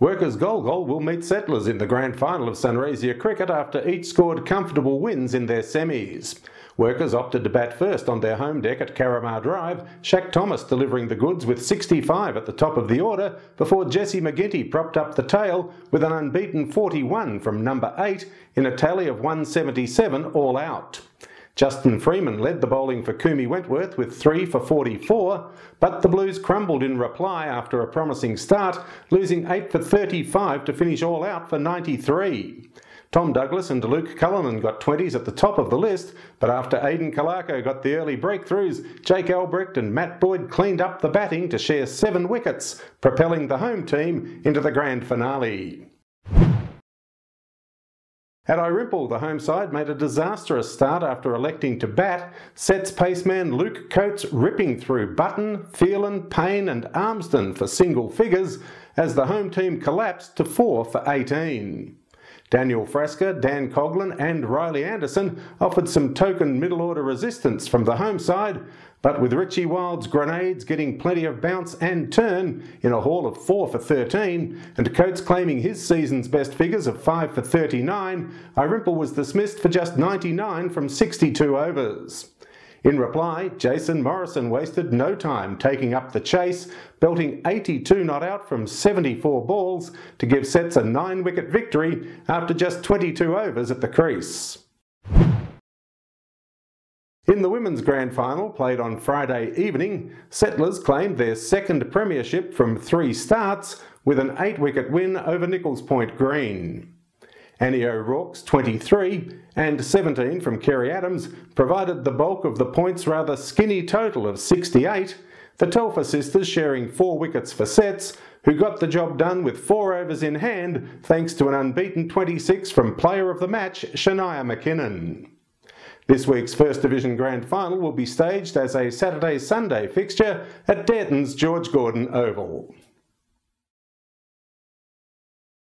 Workers Gol Gol will meet Settlers in the grand final of Sunraysia cricket after each scored comfortable wins in their semis. Workers opted to bat first on their home deck at Carramar Drive, Shaq Thomas delivering the goods with 65 at the top of the order before Jesse McGinty propped up the tail with an unbeaten 41 from number 8 in a tally of 177 all out. Justin Freeman led the bowling for Kumi Wentworth with 3 for 44, but the Blues crumbled in reply after a promising start, losing 8 for 35 to finish all out for 93. Tom Douglas and Luke Cullinan got 20s at the top of the list, but after Aidan Kalako got the early breakthroughs, Jake Albrecht and Matt Boyd cleaned up the batting to share seven wickets, propelling the home team into the grand finale. At Irimple, the home side made a disastrous start after electing to bat, sets paceman Luke Coates ripping through Button, Phelan, Payne and Armston for single figures as the home team collapsed to 4 for 18. Daniel Frasca, Dan Coughlin and Riley Anderson offered some token middle order resistance from the home side, but with Richie Wild's grenades getting plenty of bounce and turn in a haul of 4 for 13, and Coates claiming his season's best figures of 5 for 39, Irimple was dismissed for just 99 from 62 overs. In reply, Jason Morrison wasted no time taking up the chase, belting 82 not out from 74 balls to give Sets a 9 wicket victory after just 22 overs at the crease. In the women's grand final, played on Friday evening, Settlers claimed their second premiership from three starts with an eight wicket win over Nichols Point Green. Annie O'Rourke's 23 and 17 from Kerry Adams provided the bulk of the points' rather skinny total of 68, the Telfer sisters sharing four wickets for sets, who got the job done with four overs in hand thanks to an unbeaten 26 from player of the match Shania McKinnon. This week's First Division Grand Final will be staged as a Saturday-Sunday fixture at Dareton's George Gordon Oval.